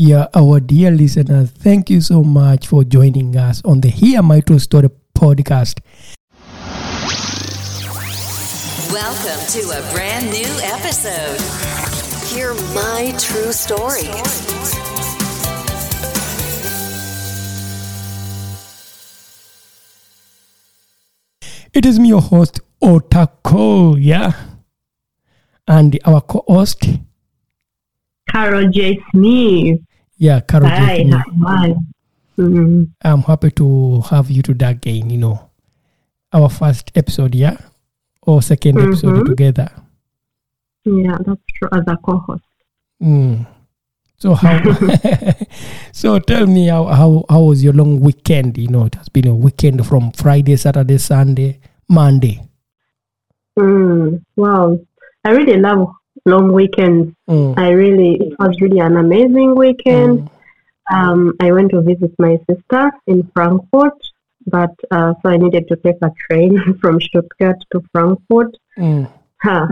Yeah, our dear listeners, thank you so much for joining us on the Hear My True Story podcast. Welcome to a brand new episode. Hear my true story. It is me, your host, Otako, yeah? And our co host, Carol J. Smith. Yeah, Carol Hi, J. hi. Mm, I'm happy to have you today again, you know. Our first episode, yeah? Or 2nd episode Mhm. together. yeah, that's true. As a co-host, Mm. So how? so tell me how, how how was your long weekend? You know, it has been a weekend from Friday, Saturday, Sunday, Monday. mm, wow, I really love long weekends. Mm. I really, it was really an amazing weekend. Mm. Um, I went to visit my sister in Frankfurt, but uh, so I needed to take a train from Stuttgart to Frankfurt. Mm. Huh.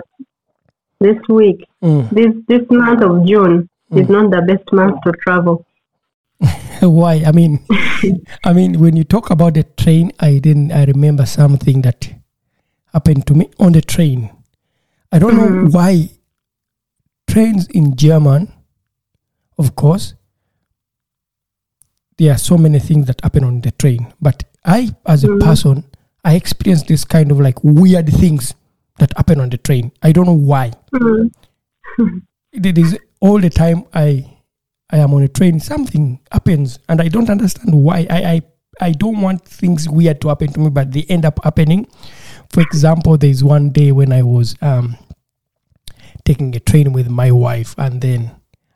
This week, Mm. this this month of June is not the best month to travel. Why? I mean, I mean, when you talk about the train, I didn't. I remember something that happened to me on the train. I don't know why trains in German, of course, there are so many things that happen on the train. But I, as a person, I experience this kind of like weird things that happen on the train. I don't know why. it is all the time I I am on a train, something happens and I don't understand why. I, I I don't want things weird to happen to me, but they end up happening. For example, there's one day when I was um, taking a train with my wife, and then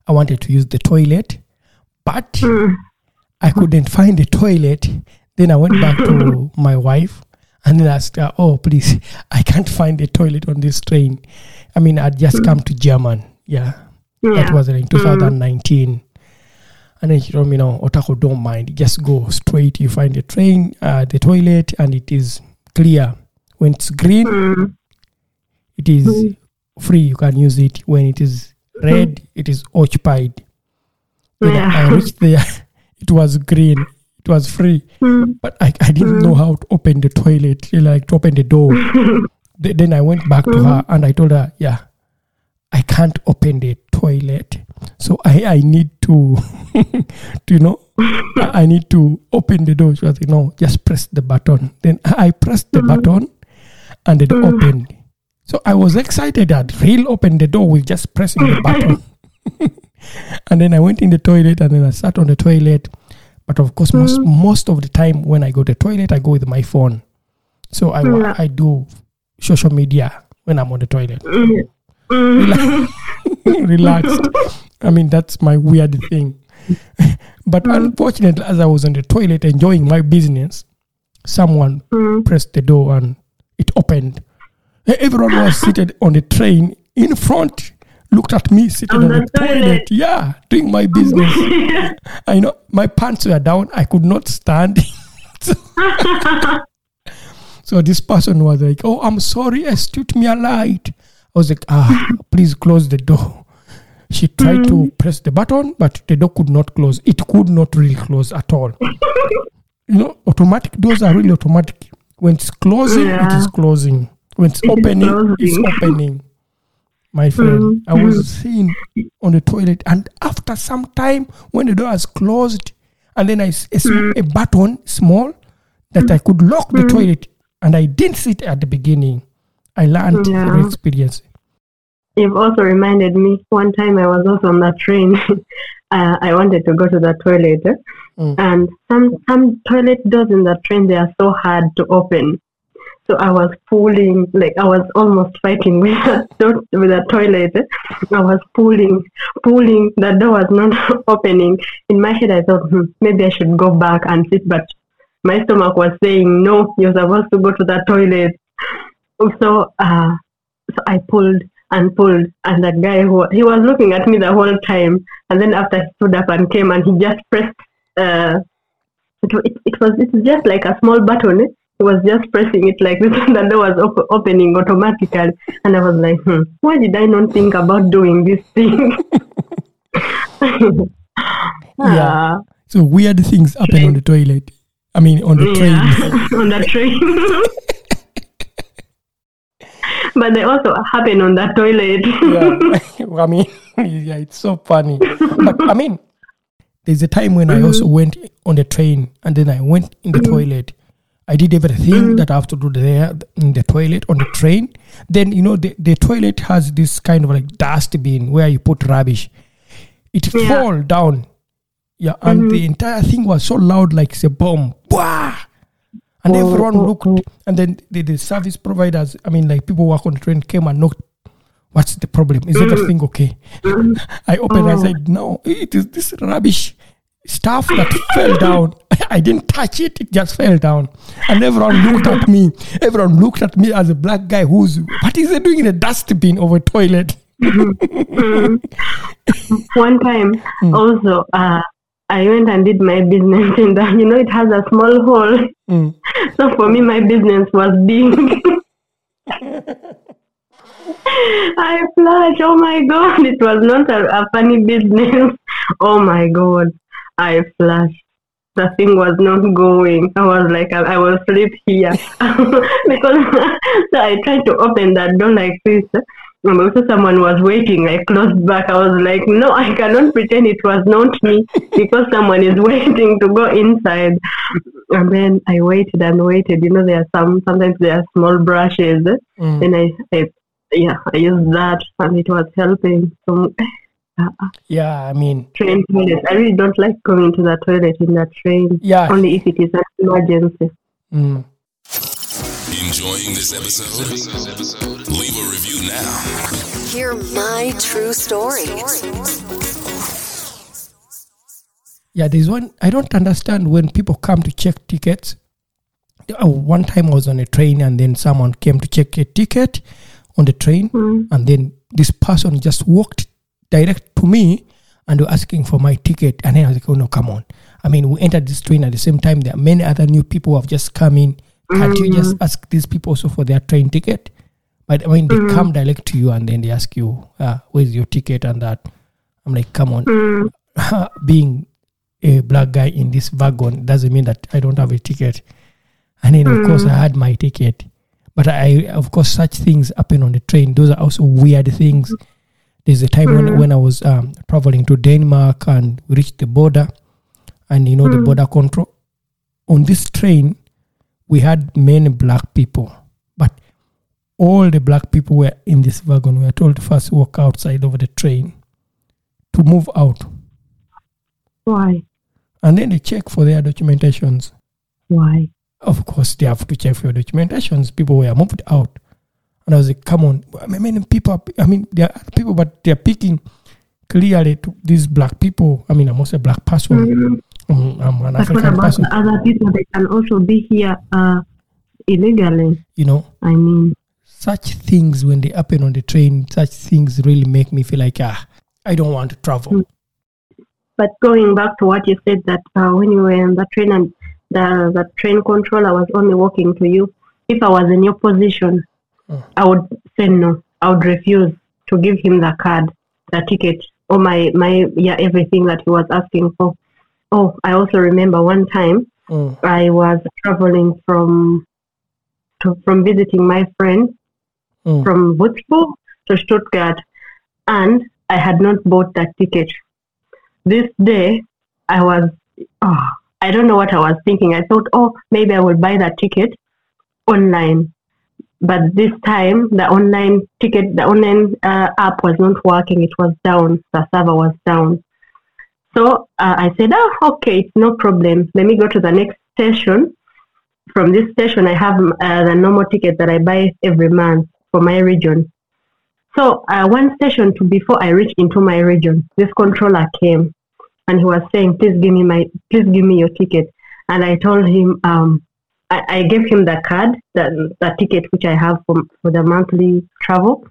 I wanted to use the toilet, but I couldn't find the toilet. Then I went back to my wife and then asked her, "Oh, please, I can't find the toilet on this train." I mean, I'd just come to German, yeah. That was in 2019. And then she told me, no, Otako, don't mind. Just go straight. You find the train, uh, the toilet, and it is clear. When it's green, Mm, it is free. You can use it. When it is red, hmm. it is occupied. When I- I reached there, it was green. It was free. mm, But I, I didn't hmm. know how to open the toilet, like to open the door. Th- then I went back to her hmm. and I told her, yeah, I can't open the toilet. So I, I need to, to, you know, I I need to open the door. She was like, no, just press the button. Then I pressed the button and it opened. So I was excited that he'll open the door with just pressing the button. and then I went in the toilet and then I sat on the toilet. But of course, most, most of the time when I go to the toilet, I go with my phone. So I, Yeah. I do social media when I'm on the toilet. mm, mm. Relax- Relaxed. I mean, that's my weird thing. but unfortunately, as I was on the toilet enjoying my business, someone Mm. pressed the door and it opened. Everyone was seated on the train in front looked at me sitting On on, the the toilet. toilet. Yeah, doing my business. I know my pants were down. I could not stand. so, so this person was like, "Oh, I'm sorry, astute me a light." I was like, "Ah, please close the door." She tried to press the button, but the door could not close. It could not really close at all. you know, automatic doors are really automatic. When it's closing, it Yeah. is closing. When it's opening, it's opening. My friend, I was sitting on the toilet, and after some time, when the door was closed, and then I a, sm- a button small that I could lock the toilet, and I didn't sit at the beginning. I learned Yeah. through experience. You've also reminded me one time I was also on the train. uh, I wanted to go to the toilet, eh? Mm. and some some toilet doors in the train they are so hard to open. So I was pulling, like I was almost fighting with the with the toilet. I was pulling, pulling. The door was not opening. In my head, I thought hmm, maybe I should go back and sit, but my stomach was saying no. You're supposed to go to the toilet. So, uh, so I pulled and pulled, and that guy who he was looking at me the whole time, and then after he stood up and came and he just pressed. Uh, it, it, it was it's just like a small button. He was just pressing it like this, and the door was op- opening automatically. And I was like, hmm, why did I not think about doing this thing? Yeah. Ah. So weird things happen on the toilet. I mean, on the train. Yeah, on the train. but they also happen on the toilet. yeah. I mean, yeah, it's so funny. But I mean, there's a time when I also mm-hmm. went on the train and then I went in the mm-hmm. toilet. I did everything mm. that I have to do there in the toilet on the train. Then, you know, the, the toilet has this kind of like dustbin where you put rubbish. It Yeah. fall down. Yeah, and mm-hmm. the entire thing was so loud like it's a bomb. Wah! And Oh, everyone oh, looked, oh. and then the, the service providers, I mean, like people work on the train came and knocked. What's the problem? Is mm. everything okay? Mm. I opened and I oh. said, No, it is this rubbish stuff that fell down. I didn't touch it, it just fell down. And everyone looked at me. Everyone looked at me as a black guy who's, what is he doing in a dustbin over a toilet? One time, also, uh, I went and did my business in the, you know, it has a small hole. Mm. So for me, my business was big. I flashed. Oh my god! It was not a, a funny business. Oh my god! I flashed. The thing was not going. I was like, I, I will sleep here because so I tried to open that door like this. And also someone was waiting. I closed back. I was like, no, I cannot pretend it was not me because someone is waiting to go inside. And then I waited and waited. You know, there are some sometimes there are small brushes. Mm. Then I, I yeah, I used that and it was helping. So uh, Yeah, I mean, train toilet. I really don't like going to the toilet in the train. Yeah. Only if it is an emergency. mm. Enjoying this episode? Leave a review now. Hear my true story. Yeah, there's one I don't understand when people come to check tickets. Uh, one time I was on a train and then someone came to check a ticket on the train, and then this person just walked direct to me and were asking for my ticket. And then I was like, oh no, come on. I mean, we entered this train at the same time. There are many other new people who have just come in. Can't you just mm. ask these people also for their train ticket? But I mean, they mm. come direct to you and then they ask you, uh, where's your ticket and that. I'm like, come on. Mm. Being a black guy in this wagon doesn't mean that I don't have a ticket. And then, of course, I had my ticket. But I, of course, such things happen on the train. Those are also weird things. There's a time when, when I was um, traveling to Denmark and we reached the border, and you know, the border control. On this train, we had many black people, but all the black people were in this wagon. We were told to first walk outside of the train to move out. Why? And then they check for their documentations. Why? Of course, they have to check for your documentations. People were moved out. And I was like, come on. I mean, people, are, I mean, there are people, but they're picking clearly to these black people. I mean, I'm also a black person. Um, I'm an But what African about person, the other people? They can also be here uh, illegally. you know. I mean, such things when they happen on the train, such things really make me feel like ah, I don't want to travel. But going back to what you said that uh, when you were in the train and the, the train controller was only walking to you, if I was in your position, I would say no. I would refuse to give him the card, the ticket, or my, my yeah, everything that he was asking for. Oh, I also remember one time Mm. I was traveling from to, from visiting my friend Mm. from Würzburg to Stuttgart, and I had not bought that ticket. This day, I was, oh, I don't know what I was thinking. I thought, oh, maybe I will buy that ticket online. But this time, the online ticket, the online uh, app was not working. It was down. The server was down. So uh, I said, oh, okay, it's no problem. Let me go to the next station. From this station, I have uh, the normal ticket that I buy every month for my region. So uh, one station to before I reached into my region, this controller came and he was saying, "Please give me my, please give me your ticket." And I told him, um, I, I gave him the card, the, the ticket which I have for, for the monthly travel.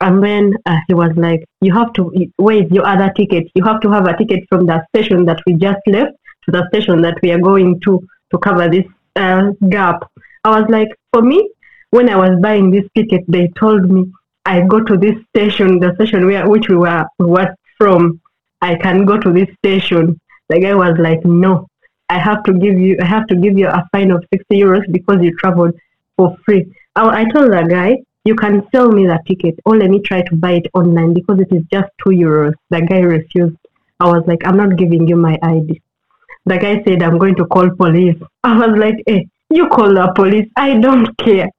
And then uh, he was like, "You have to where is your other ticket? You have to have a ticket from the station that we just left to the station that we are going to to cover this uh, gap." I was like, "For me, when I was buying this ticket, they told me I go to this station, the station where which we were was from. I can go to this station." The guy was like, "No, I have to give you, I have to give you a fine of sixty euros because you traveled for free." I, I told the guy, "You can sell me the ticket, or let me try to buy it online because it is just two euros." The guy refused. I was like, "I'm not giving you my ID." The guy said, "I'm going to call police." I was like, "Hey, you call the police. I don't care."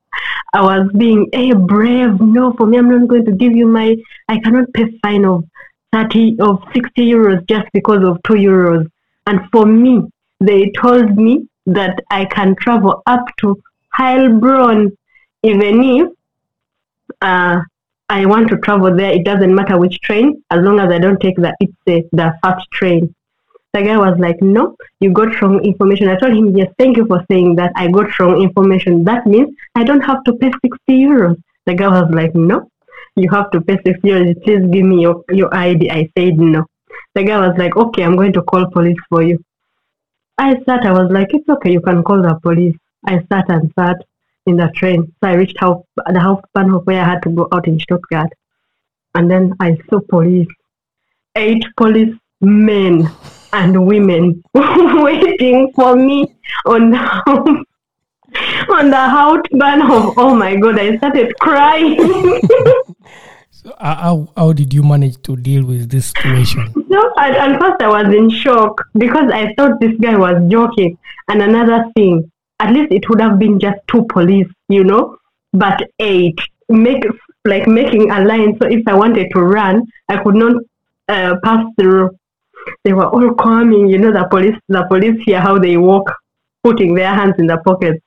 I was being a brave. No, for me, I'm not going to give you my. I cannot pay fine of thirty of sixty euros just because of two euros. And for me, they told me that I can travel up to Heilbronn, even if uh, I want to travel there. It doesn't matter which train, as long as I don't take the it's the, the fast train. The guy was like, "No, you got wrong information." I told him, "Yes, thank you for saying that. I got wrong information. That means I don't have to pay sixty euros." The guy was like, "No, you have to pay sixty euros. Please give me your your ID." I said no. The guy was like, "Okay, I'm going to call police for you." I sat. I was like, "It's okay. You can call the police." I sat and sat in the train. So I reached Haupt, the Hauptbahnhof where I had to go out in Stuttgart, and then I saw police, eight police men and women waiting for me on the on the Hauptbahnhof. Oh my god! I started crying. How, how did you manage to deal with this situation? No, at, at first I was in shock because I thought this guy was joking. And another thing, at least it would have been just two police, you know, but eight make like making a line. So if I wanted to run, I could not uh, pass through. They were all coming, you know, the police. The police here how they walk, putting their hands in their pockets.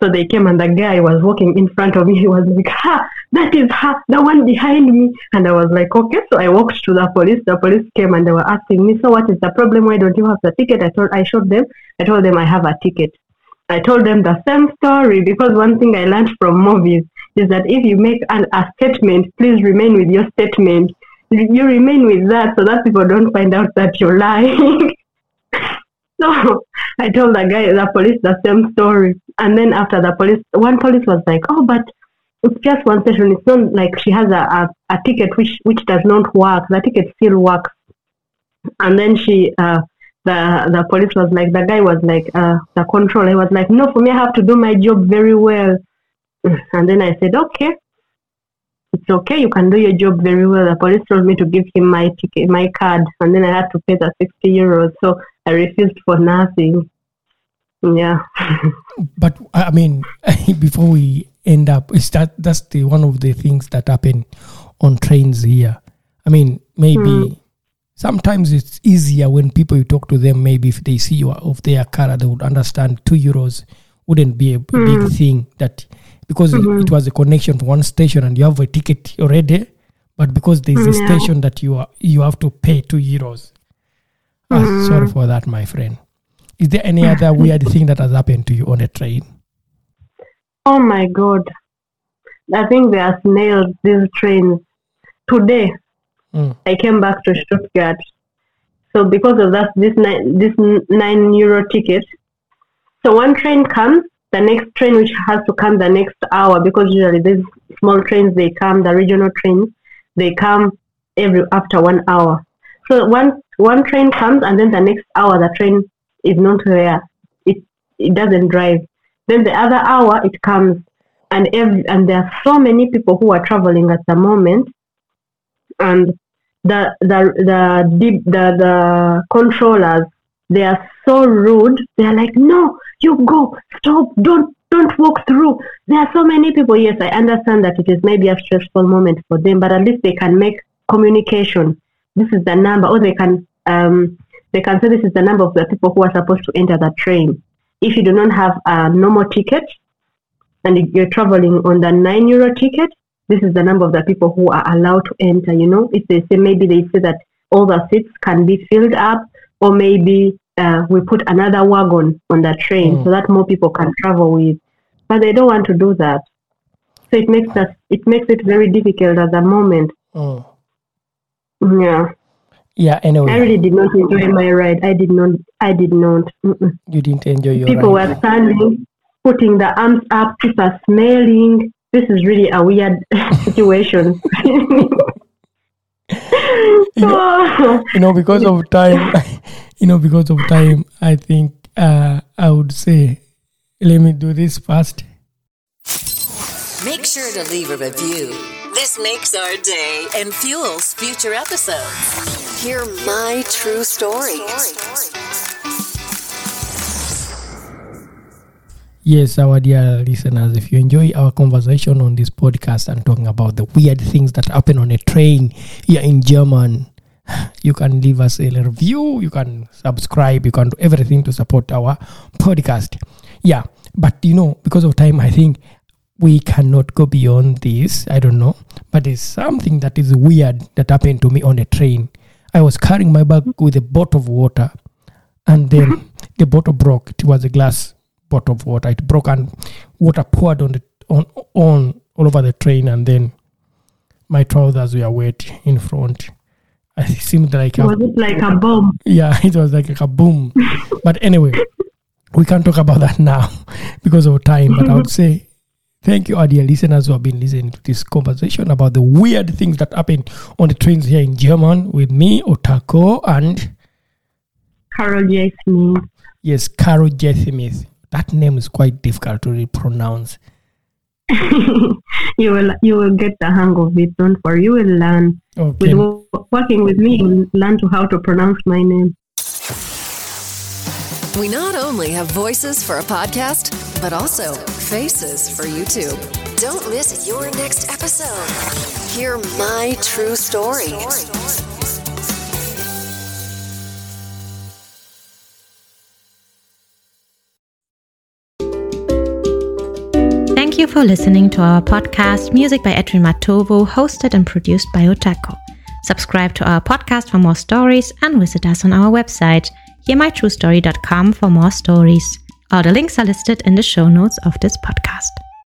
So they came and the guy was walking in front of me. He was like, ha, that is her, the one behind me. And I was like, okay. So I walked to the police. The police came and they were asking me, so what is the problem? Why don't you have the ticket? I told, I showed them. I told them I have a ticket. I told them the same story because one thing I learned from movies is that if you make an, a statement, please remain with your statement. You you remain with that so that people don't find out that you're lying. So I told the guy, the police, the same story. And then after the police, one police was like, "Oh, but it's just one session. It's not like she has a, a, a ticket which which does not work. The ticket still works." And then she, uh, the the police was like, the guy was like, uh, the controller was like, "No, for me, I have to do my job very well." And then I said, "Okay." It's okay, you can do your job very well. The police told me to give him my ticket, my card, and then I had to pay the 60 euros. So I refused for nothing. Yeah. But I mean, before we end up, is that that's the one of the things that happen on trains here. I mean, maybe hmm. sometimes it's easier when people you talk to them. Maybe if they see you of their car, they would understand two euros wouldn't be a big hmm. thing. That because it- it was a connection to one station and you have a ticket already, but because there's a station that you are you have to pay two euros. Ah, sorry for that, my friend. Is there any other weird thing that has happened to you on a train? Oh my God. I think they are snails. These trains. Today, Mm. I came back to Stuttgart. So because of that, this nine, this nine euro ticket. So one train comes, the next train which has to come the next hour because usually these small trains they come, the regional trains they come every after one hour. So one one train comes and then the next hour the train is not there. It it doesn't drive. Then the other hour it comes. And every, and there are so many people who are traveling at the moment. And the the the deep the, the controllers they are so rude. They are like no you go stop don't don't walk through. There are so many people. Yes i understand that it is maybe a stressful moment for them but at least they can make communication. This is the number. Or they can um they can say this is the number of the people who are supposed to enter the train if you do not have a normal ticket and you're traveling on the nine euro ticket this is the number of the people who are allowed to enter. You know, if they say maybe they say that all the seats can be filled up, or maybe uh, we put another wagon on the train Mm. so that more people can travel with. But they don't want to do that, so it makes us it makes it very difficult at the moment. Mm. Yeah, Yeah. Anyway, I really did not enjoy my ride. I did not. I did not. Mm-mm. you didn't enjoy your ride. people ride. were standing, putting the arms up, people smelling. This is really a weird situation. so, you know because of time you know because of time i think uh i would say let me do this first Make sure to leave a review. This makes our day and fuels future episodes. Hear my true story. yes our dear listeners if you enjoy our conversation on this podcast and talking about the weird things that happen on a train here in german you can leave us a review you can subscribe you can do everything to support our podcast yeah but you know because of time i think we cannot go beyond this i don't know but it's something that is weird that happened to me on a train i was carrying my bag with a bottle of water and then the bottle broke it was a glass bottle of water it broke and water poured on the on on all over the train and then my trousers were wet in front it seemed like a, was it like a bomb? yeah, it was like a boom. but anyway, we can't talk about that now because of time. But I would say thank you, our dear listeners who have been listening to this conversation about the weird things that happen on the trains here in German with me, Otako, and Carol J. Smith. yes, Carol J. Smith. That name is quite difficult to pronounce. you will you will get the hang of it. Don't worry, you will learn. Okay. With working with me, you will learn to how to pronounce my name. We not only have voices for a podcast, but also faces for YouTube. Don't miss your next episode. Hear my true story. Thank you for listening to our podcast, Music by Edwin Matovo, hosted and produced by Otako. Subscribe to our podcast for more stories and visit us on our website, hearmytruestory.com for more stories. All the links are listed in the show notes of this podcast.